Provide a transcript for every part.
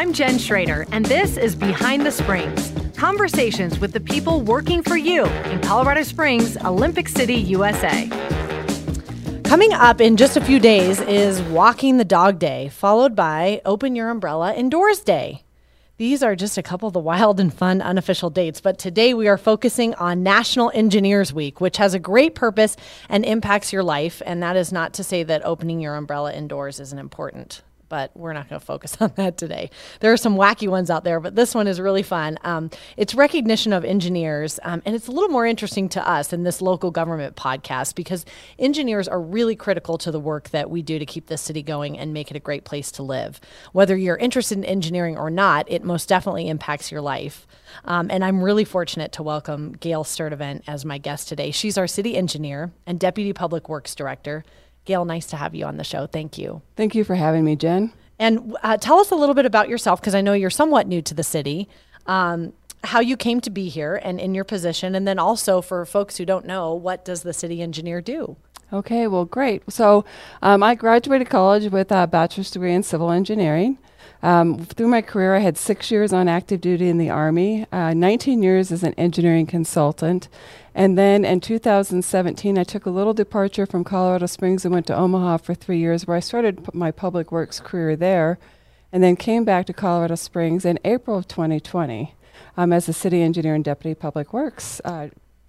I'm Jen Schrader, and this is Behind the Springs conversations with the people working for you in Colorado Springs, Olympic City, USA. Coming up in just a few days is Walking the Dog Day, followed by Open Your Umbrella Indoors Day. These are just a couple of the wild and fun unofficial dates, but today we are focusing on National Engineers Week, which has a great purpose and impacts your life. And that is not to say that opening your umbrella indoors isn't important but we're not going to focus on that today. There are some wacky ones out there, but this one is really fun. Um, it's recognition of engineers, um, and it's a little more interesting to us in this local government podcast because engineers are really critical to the work that we do to keep this city going and make it a great place to live. Whether you're interested in engineering or not, it most definitely impacts your life. Um, and I'm really fortunate to welcome Gail Sturdivant as my guest today. She's our city engineer and deputy public works director. Gail, nice to have you on the show. Thank you. Thank you for having me, Jen. And uh, tell us a little bit about yourself, because I know you're somewhat new to the city. Um, how you came to be here and in your position, and then also for folks who don't know, what does the city engineer do? Okay, well, great. So um, I graduated college with a bachelor's degree in civil engineering. Um, through my career, I had six years on active duty in the Army, uh, 19 years as an engineering consultant, and then in 2017, I took a little departure from Colorado Springs and went to Omaha for three years, where I started p- my public works career there, and then came back to Colorado Springs in April of 2020 um, as a city engineer and deputy public works uh,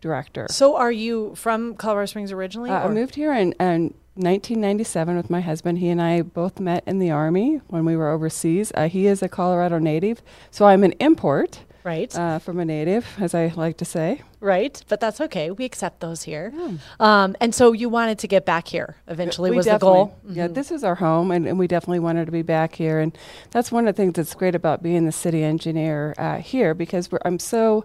director. So, are you from Colorado Springs originally? Uh, I moved here in, in 1997 with my husband. He and I both met in the Army when we were overseas. Uh, he is a Colorado native, so I'm an import. Right. Uh, from a native, as I like to say. Right. But that's okay. We accept those here. Yeah. Um, and so you wanted to get back here eventually we was the goal. Mm-hmm. Yeah, this is our home, and, and, we definitely wanted to be back here. And that's one of the things that's great about being the city engineer uh, here because I'm so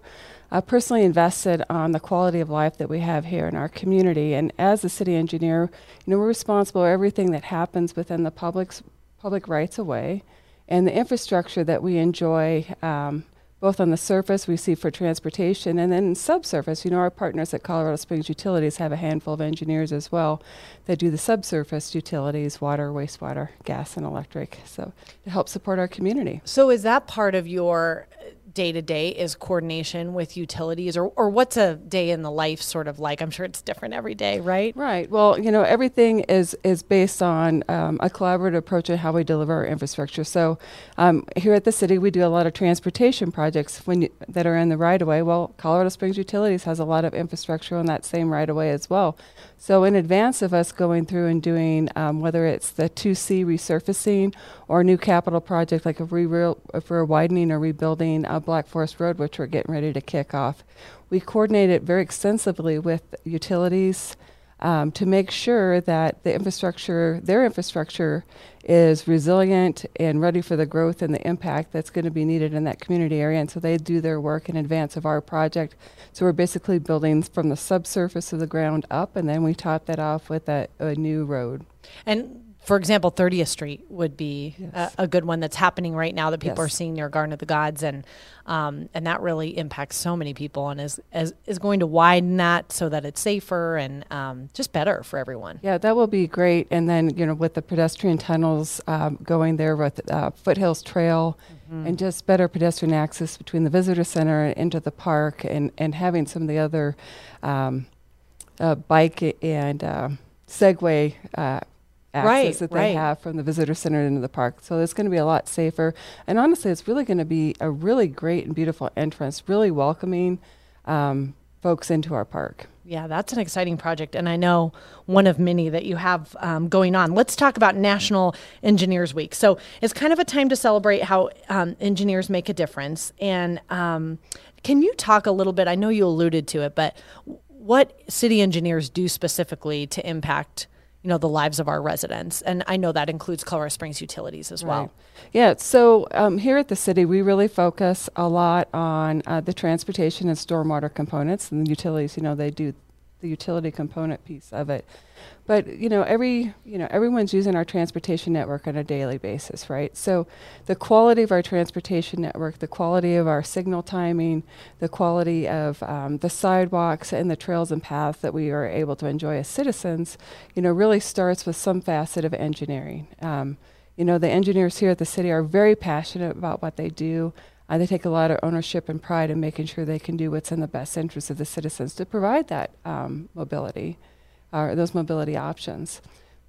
uh, personally invested on the quality of life that we have here in our community. And as a city engineer, you know, we're responsible for everything that happens within the public's public rights of way and the infrastructure that we enjoy. Um, both on the surface we see for transportation and then subsurface. You know, our partners at Colorado Springs Utilities have a handful of engineers as well that do the subsurface utilities, water, wastewater, gas, and electric. So to help support our community. So is that part of your day to day is coordination with utilities or, or what's a day in the life sort of like? I'm sure it's different every day right? Right. Well you know everything is is based on um, a collaborative approach to how we deliver our infrastructure. So um, here at the city we do a lot of transportation projects when you, that are in the right of way. Well colorado springs utilities has a lot of infrastructure on that same right of way as well. So in advance of us going through and doing um, whether it's the 2c resurfacing or a new capital project like if, we re- if we're widening or rebuilding uh, Black Forest Road, which we're getting ready to kick off, we coordinate it very extensively with utilities um, to make sure that the infrastructure, their infrastructure, is resilient and ready for the growth and the impact that's going to be needed in that community area. And so they do their work in advance of our project. So we're basically building from the subsurface of the ground up, and then we top that off with a, a new road. And for example, 30th Street would be yes. a, a, good one that's happening right now that people yes. are seeing near Garden of the Gods, and um, and that really impacts so many people, and is, is is going to widen that so that it's safer and um, just better for everyone. Yeah, that will be great. And then you know, with the pedestrian tunnels um, going there with uh, Foothills Trail, mm-hmm. and just better pedestrian access between the visitor center and into the park, and and having some of the other um, uh, bike and uh, Segway uh, access right, that right. they have from the visitor center into the park. So it's going to be a lot safer. And honestly, it's really going to be a really great and beautiful entrance, really welcoming um, folks into our park. Yeah, that's an exciting project, and I know one of many that you have um, going on. Let's talk about National Engineers Week. So it's kind of a time to celebrate how um, engineers make a difference. And um, can you talk a little bit? I know you alluded to it, but what city engineers do specifically to impact you know the lives of our residents. And i know that includes colorado springs utilities as right. well yeah so um, here at the city we really focus a lot on uh, the transportation and stormwater components. And the utilities you know they do the utility component piece of it. But you know every you know everyone's using our transportation network on a daily basis right? So the quality of our transportation network the quality of our signal timing the quality of um, the sidewalks and the trails and paths that we are able to enjoy as citizens you know really starts with some facet of engineering. Um, You know, the engineers here at the city are very passionate about what they do. Uh, they take a lot of ownership and pride in making sure they can do what's in the best interest of the citizens to provide that um, mobility or those mobility options.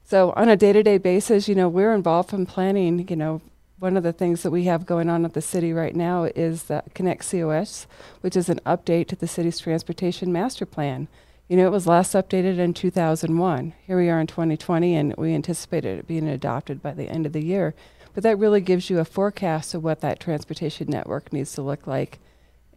So on a day-to-day basis, you know, we're involved in planning. You know, one of the things that we have going on at the city right now is the Connect COS, which is an update to the city's transportation master plan. You know, it was last updated in 2001. Here we are in 2020, and we anticipated it being adopted by the end of the year. But that really gives you a forecast of what that transportation network needs to look like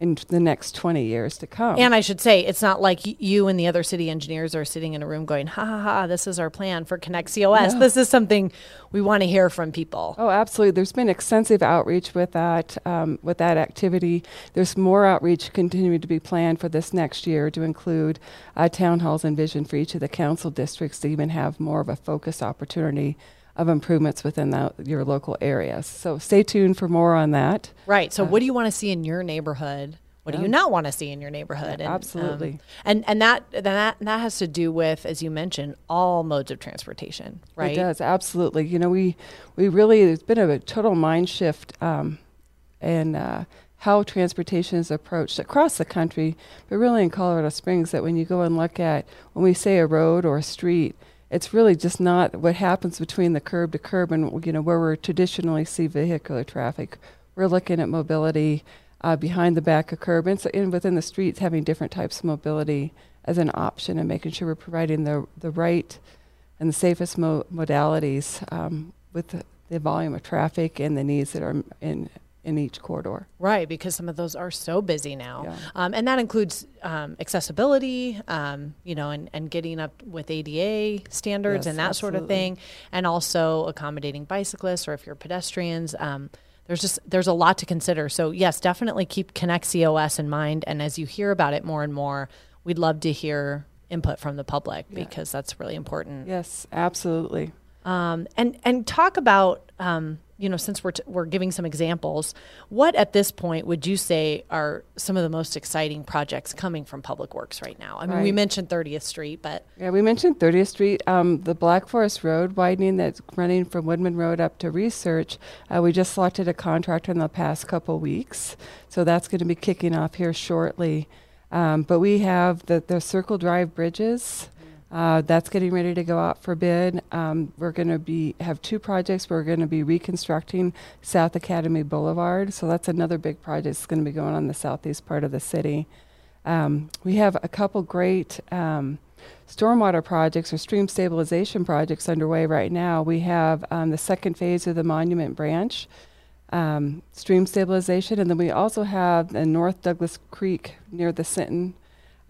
in the next 20 years to come. And I should say, it's not like you and the other city engineers are sitting in a room going, ha ha ha, this is our plan for Connect COS. No. This is something we want to hear from people. Oh, absolutely. There's been extensive outreach with that um, with that activity. There's more outreach continuing to be planned for this next year to include uh, town halls and vision for each of the council districts to even have more of a focus opportunity of improvements within the, your local areas. So stay tuned for more on that. Right. So, Uh, what do you want to see in your neighborhood? What do you not want to see in your neighborhood? Yeah, absolutely. um, and and that that that has to do with, as you mentioned, all modes of transportation, right? It does absolutely. You know, we we really there's been a total mind shift um, in uh, how transportation is approached across the country, but really in Colorado Springs. That when you go and look at when we say a road or a street, it's really just not what happens between the curb to curb and you know where we traditionally see vehicular traffic. We're looking at mobility uh, behind the back of curb and, so, within the streets having different types of mobility as an option and making sure we're providing the the right and the safest mo- modalities um, with the, the volume of traffic and the needs that are in in each corridor. Right, because some of those are so busy now. Yeah. Um, and that includes um, accessibility, um, you know, and, and getting up with ADA standards Yes, and that sort of thing, and also accommodating bicyclists or if you're pedestrians. Um, there's just there's a lot to consider. So yes, definitely keep Connect COS in mind. And as you hear about it more and more, we'd love to hear input from the public Yeah. because that's really important. Yes, absolutely. Um, and and talk about um, you know since we're t- we're giving some examples, what at this point would you say are some of the most exciting projects coming from Public Works right now? I mean, we mentioned 30th Street, but Yeah, we mentioned 30th Street, um, the Black Forest Road widening that's running from Woodman Road up to Research. Uh, we just selected a contractor in the past couple weeks, so that's going to be kicking off here shortly. Um, but we have the, the Circle Drive bridges. Uh, that's getting ready to go out for bid. Um, we're going to be have two projects. We're going to be reconstructing South Academy Boulevard, so that's another big project. that's going to be going on the southeast part of the city. Um, we have a couple great um, stormwater projects or stream stabilization projects underway right now. We have um, the second phase of the Monument Branch um, stream stabilization, and then we also have the North Douglas Creek near the Sinton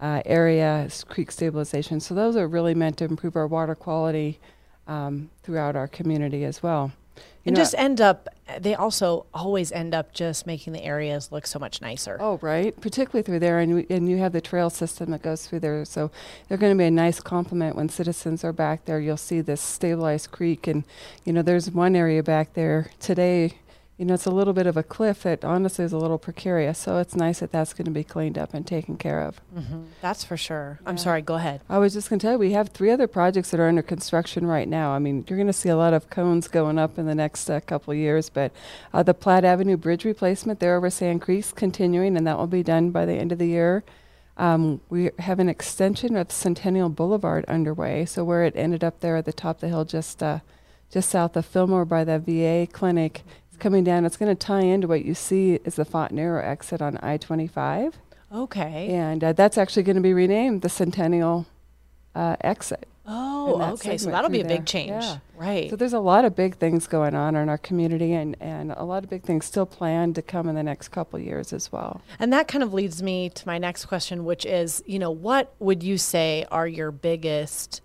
uh, area creek stabilization. So those are really meant to improve our water quality um, throughout our community as well. You and just end up. They also always end up just making the areas look so much nicer. Oh, right. Particularly through there, and, we, and you have the trail system that goes through there. So they're going to be a nice complement when citizens are back there. You'll see this stabilized creek, and you know there's one area back there today. You know, it's a little bit of a cliff that honestly is a little precarious. So it's nice that that's going to be cleaned up and taken care of. hmm That's for sure. I'm sorry. Go ahead. I was just going to tell you, we have three other projects that are under construction right now. I mean, you're going to see a lot of cones going up in the next uh, couple of years, but uh, the Platte Avenue Bridge replacement there over Sand Creek's continuing, and that will be done by the end of the year. Um, we have an extension of Centennial Boulevard underway, so where it ended up there at the top of the hill, just uh, just south of Fillmore by the VA clinic, it's coming down. It's going to tie into what you see is the Fontanero exit on I-25, Okay. and uh, that's actually going to be renamed the Centennial uh, exit. Oh, okay. So that'll be a big there. change, Yeah. right? So there's a lot of big things going on in our community, and, and a lot of big things still planned to come in the next couple years as well. And that kind of leads me to my next question, which is, you know, what would you say are your biggest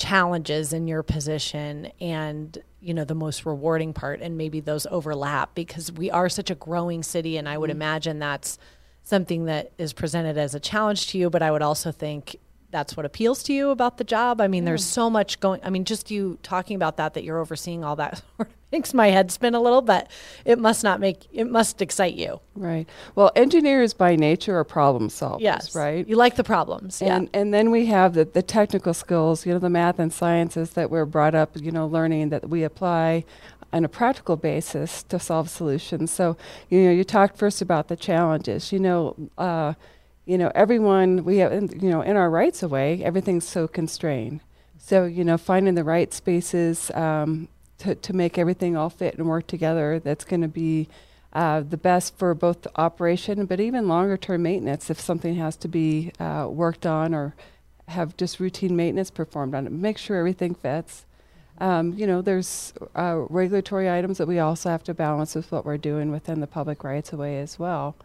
challenges in your position and, you know, the most rewarding part and maybe those overlap because we are such a growing city and I would mm-hmm. imagine that's something that is presented as a challenge to you, but I would also think that's what appeals to you about the job. I mean, there's so much going. I mean, just you talking about that, that you're overseeing all that makes my head spin a little. But it must not make it must excite you. Right. Well, engineers by nature are problem solvers, Yes. right? You like the problems. And and then we have the, the technical skills, you know, the math and sciences that we're brought up, you know, learning that we apply on a practical basis to solve solutions. So, you know, you talked first about the challenges. You know, uh, you know, everyone we have, you know, in our rights of way, everything's so constrained. So, you know, finding the right spaces um, to to make everything all fit and work together. That's going to be uh, the best for both operation, but even longer term maintenance. If something has to be uh, worked on or have just routine maintenance performed on it, make sure everything fits. Um, you know, there's uh, regulatory items that we also have to balance with what we're doing within the public rights of way as well.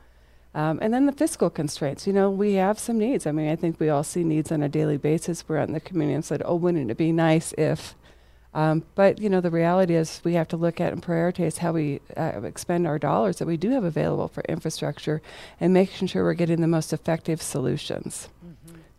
Um, and then the fiscal constraints. You know, we have some needs. I mean, I think we all see needs on a daily basis. We're out in the community and said, oh, wouldn't it be nice if. Um, but, you know, the reality is we have to look at and prioritize how we uh, expend our dollars that we do have available for infrastructure and making sure we're getting the most effective solutions.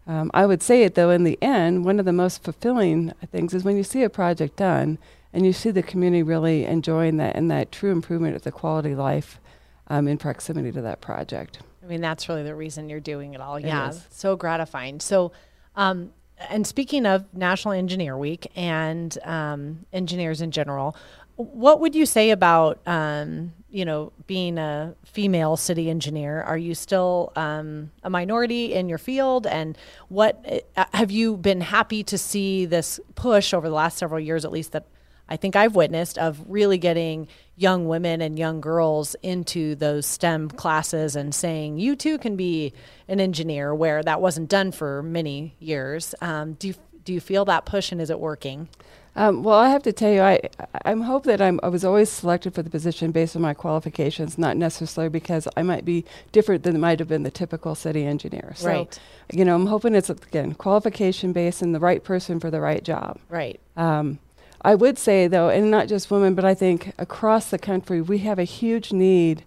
Um, I would say it though, in the end, one of the most fulfilling things is when you see a project done and you see the community really enjoying that and that true improvement of the quality of life um, in proximity to that project. I mean, that's really the reason you're doing it all. It yeah, is. so gratifying. So, um, and speaking of National Engineer Week and um, engineers in general, what would you say about um, you know being a female city engineer? Are you still um, a minority in your field? And what uh, have you been happy to see this push over the last several years, at least that I think I've witnessed, of really getting young women and young girls into those STEM classes and saying you too can be an engineer, where that wasn't done for many years. Um, do you do you feel that push, and is it working? Um, well, I have to tell you, I I'm hope that I'm I was always selected for the position based on my qualifications, not necessarily because I might be different than might have been the typical city engineer. So, Right. you know, I'm hoping it's again qualification based and the right person for the right job. Right. Um, I would say though, and not just women, but I think across the country we have a huge need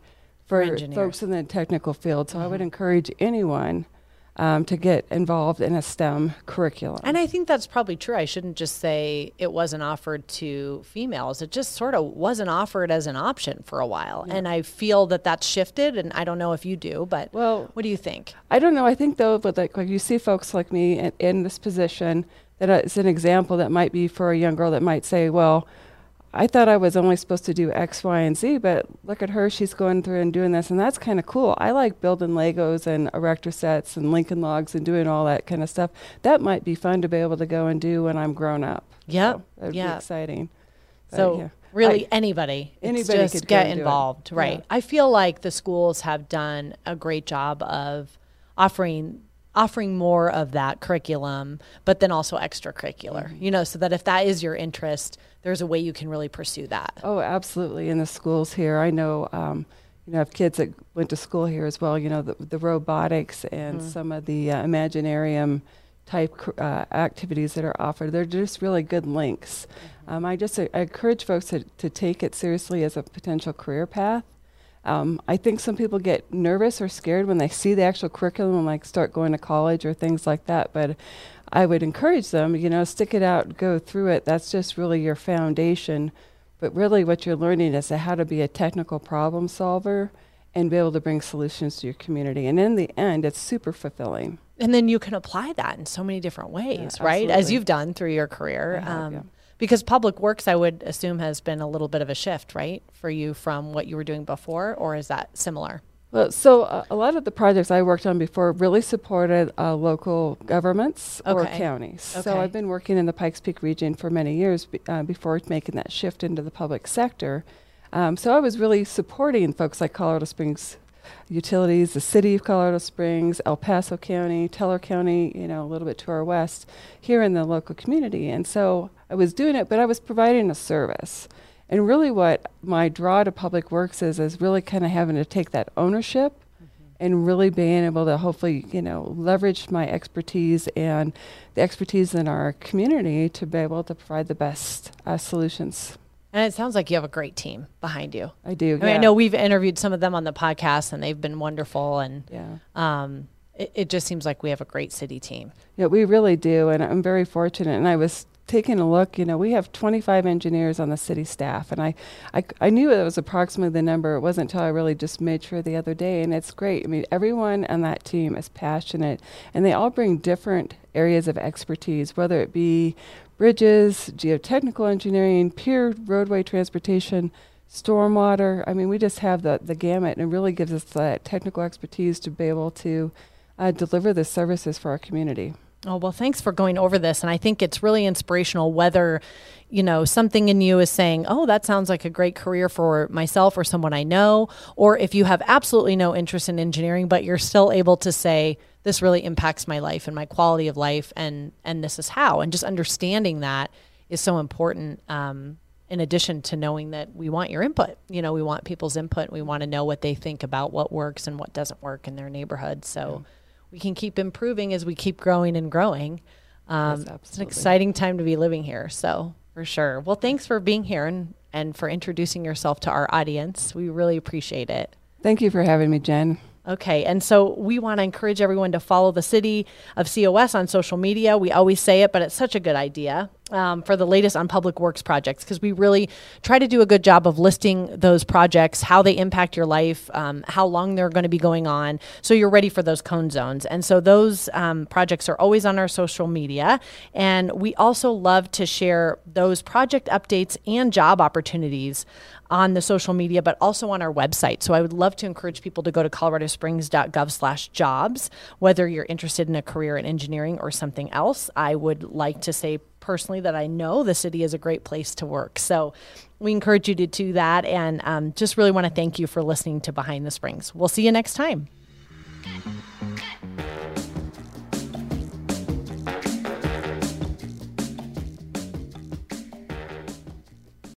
for engineers. folks in the technical field. So I would encourage anyone um, to get involved in a STEM curriculum. And I think that's probably true. I shouldn't just say it wasn't offered to females. It just sort of wasn't offered as an option for a while. And I feel that that's shifted. And I don't know if you do, but Well- what do you think? I don't know. I think though, but like, like you see folks like me in, in this position, that uh, it's an example that might be for a young girl that might say, "Well, I thought I was only supposed to do X, Y, and Z, but look at her. She's going through and doing this, and that's kind of cool. I like building Legos and erector sets and Lincoln logs and doing all that kind of stuff. That might be fun to be able to go and do when I'm grown up. Yep. So that'd Yeah. be exciting. But, So yeah. really, I- anybody, Anybody just could get and do it. involved, right? Yeah. I feel like the schools have done a great job of offering offering more of that curriculum, but then also extracurricular. Mm-hmm. You know, so that if that is your interest, there's a way you can really pursue that. Oh, absolutely. In the schools here, I know, um, you know, I have kids that went to school here as well. You know, the, the robotics and some of the uh, Imaginarium type uh, activities that are offered. They're just really good links. Um, I just uh, I encourage folks to, to take it seriously as a potential career path. Um, I think some people get nervous or scared when they see the actual curriculum and like start going to college or things like that. But I would encourage them, you know, stick it out, go through it. That's just really your foundation. But really, what you're learning is how to be a technical problem solver and be able to bring solutions to your community. And in the end, it's super fulfilling. and then you can apply that in so many different ways, right? As you've done through your career. Um, yeah. Because public works, I would assume, has been a little bit of a shift, right, for you from what you were doing before, or is that similar? Well, so uh, a lot of the projects I worked on before really supported uh, local governments or Okay. counties. So I've been working in the Pikes Peak region for many years be, uh, before making that shift into the public sector. Um, so I was really supporting folks like Colorado Springs Utilities, the city of Colorado Springs, El Paso County, Teller County, you know, a little bit to our west, here in the local community. And so I was doing it, but I was providing a service. And really, what my draw to public works is, is really kind of having to take that ownership and really being able to hopefully, you know, leverage my expertise and the expertise in our community to be able to provide the best uh, solutions. And it sounds like you have a great team behind you. I do. I mean, I know we've interviewed some of them on the podcast, and they've been wonderful. And Yeah. um, it, it just seems like we have a great city team. Yeah, we really do, and I'm very fortunate. And I was taking a look. You know, we have 25 engineers on the city staff, and I, I, I knew it was approximately the number. It wasn't until I really just made sure the other day, and it's great. I mean, everyone on that team is passionate, and they all bring different areas of expertise, whether it be bridges, geotechnical engineering, pier roadway transportation, stormwater. I mean, we just have the, the gamut, and it really gives us that technical expertise to be able to uh, deliver the services for our community. Oh, well, thanks for going over this. And I think it's really inspirational whether, you know, something in you is saying, oh, that sounds like a great career for myself or someone I know, or if you have absolutely no interest in engineering, but you're still able to say, this really impacts my life and my quality of life, and, and this is how. And just understanding that is so important. Um, in addition to knowing that we want your input, you know, we want people's input. We want to know what they think about what works and what doesn't work in their neighborhood. So, yeah we can keep improving as we keep growing and growing. Um, yes, it's an exciting time to be living here. So for sure. Well, thanks for being here and, and for introducing yourself to our audience. We really appreciate it. Thank you for having me, Jen. Okay, and so we want to encourage everyone to follow the city of COS on social media. We always say it, but it's such a good idea um, for the latest on public works projects because we really try to do a good job of listing those projects, how they impact your life, um, how long they're going to be going on, so you're ready for those cone zones. And so those um, projects are always on our social media, and we also love to share those project updates and job opportunities on the social media, but also on our website. So I would love to encourage people to go to coloradosprings.gov slash jobs, whether you're interested in a career in engineering or something else. I would like to say personally that I know the city is a great place to work. So we encourage you to do that. And um, just really want to thank you for listening to Behind the Springs. We'll see you next time.